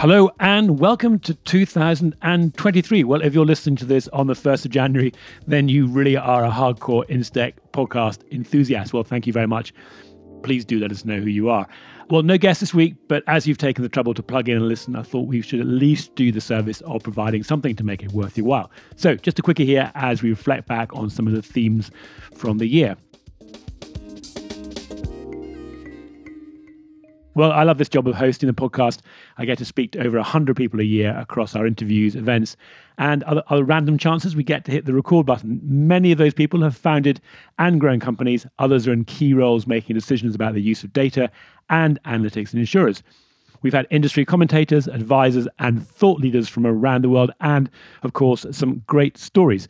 Hello and welcome to 2023. Well, if you're listening to this on the 1st of January, then you really are a hardcore Instech podcast enthusiast. Well, thank you very much. Please do let us know who you are. Well, no guest this week, but as you've taken the trouble to plug in and listen, I thought we should at least do the service of providing something to make it worth your while. So, just a quickie here as we reflect back on some of the themes from the year. Well, I love this job of hosting the podcast. I get to speak to over 100 people a year across our interviews, events, and other, other, random chances we get to hit the record button. Many of those people have founded and grown companies. Others are in key roles making decisions about the use of data and analytics in insurers. We've had industry commentators, advisors, and thought leaders from around the world, and of course, some great stories.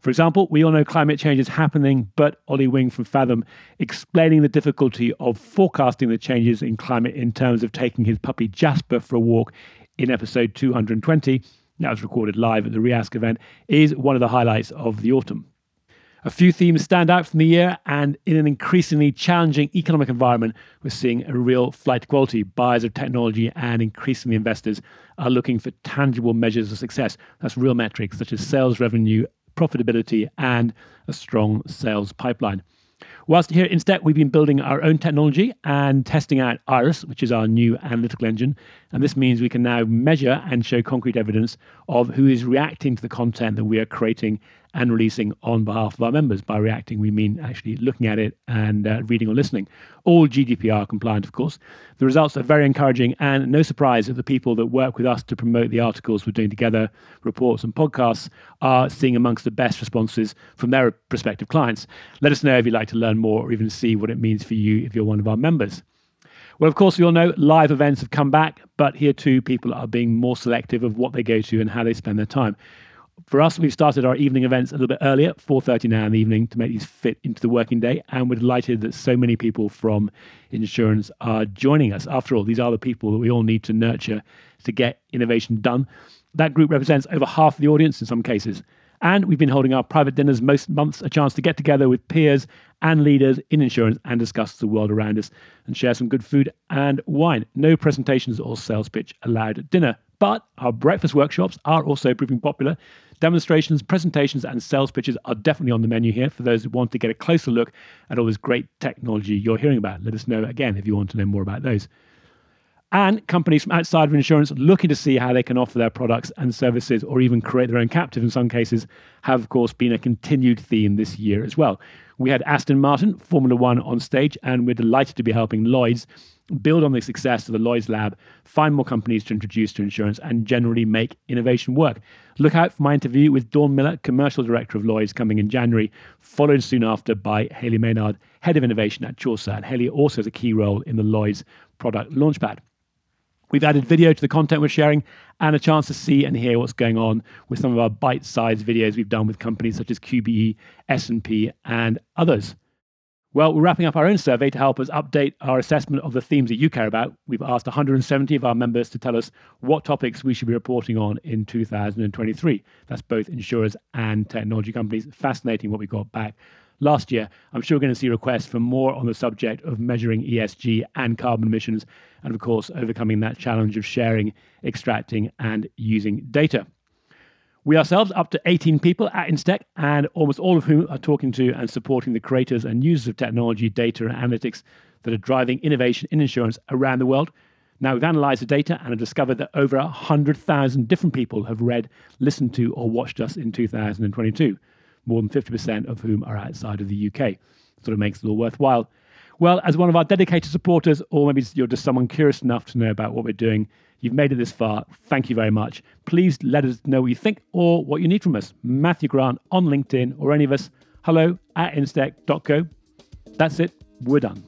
For example, we all know climate change is happening, but Ollie Wing from Fathom explaining the difficulty of forecasting the changes in climate in terms of taking his puppy Jasper for a walk in episode 220, that was recorded live at the RIASC event, is one of the highlights of the autumn. A few themes stand out from the year, and in an increasingly challenging economic environment, we're seeing a real flight to quality. Buyers of technology and increasingly investors are looking for tangible measures of success. That's real metrics such as sales revenue profitability, and a strong sales pipeline. Whilst here at Instech, we've been building our own technology and testing out Iris, which is our new analytical engine. And this means we can now measure and show concrete evidence of who is reacting to the content that we are creating and releasing on behalf of our members. By reacting, we mean actually looking at it and uh, reading or listening. All GDPR compliant, of course. The results are very encouraging, and no surprise that the people that work with us to promote the articles we're doing together, reports, and podcasts, are seeing amongst the best responses from their prospective clients. Let us know if you'd like to learn more or even see what it means for you if you're one of our members. Well, of course, we all know live events have come back, but here too, people are being more selective of what they go to and how they spend their time. For us, we've started our evening events a little bit earlier, 4.30 now in the evening, to make these fit into the working day. And we're delighted that so many people from insurance are joining us. After all, these are the people that we all need to nurture to get innovation done. That group represents over half the audience in some cases. And we've been holding our private dinners most months, a chance to get together with peers and leaders in insurance and discuss the world around us and share some good food and wine. No presentations or sales pitch allowed at dinner. But our breakfast workshops are also proving popular. Demonstrations, presentations, and sales pitches are definitely on the menu here for those who want to get a closer look at all this great technology you're hearing about. Let us know again if you want to know more about those and companies from outside of insurance looking to see how they can offer their products and services or even create their own captive in some cases have of course been a continued theme this year as well. We had aston martin formula one on stage and we're delighted to be helping lloyds build on the success of the lloyds lab find more companies to introduce to insurance and generally make innovation work. Look out for my interview with dawn miller commercial director of lloyds coming in january followed soon after by hayley maynard head of innovation at chaucer. And hayley also has a key role in the lloyds product launchpad We've added video to the content we're sharing and a chance to see and hear what's going on with some of our bite-sized videos we've done with companies such as QBE, S&P, and others. Well, we're wrapping up our own survey to help us update our assessment of the themes that you care about. We've asked 170 of our members to tell us what topics we should be reporting on in 2023. That's both insurers and technology companies. Fascinating what we got back last year. I'm sure we're going to see requests for more on the subject of measuring ESG and carbon emissions, and of course, overcoming that challenge of sharing, extracting, and using data. We ourselves up to 18 people at Instech, and almost all of whom are talking to and supporting the creators and users of technology, data, and analytics that are driving innovation in insurance around the world. Now, we've analyzed the data and have discovered that over 100,000 different people have read, listened to, or watched us in 2022 more than 50% of whom are outside of the UK. Sort of makes it all worthwhile. Well, as one of our dedicated supporters, or maybe you're just someone curious enough to know about what we're doing, you've made it this far. Thank you very much. Please let us know what you think or what you need from us. Matthew Grant on LinkedIn or any of us. Hello at instech.co. That's it. We're done.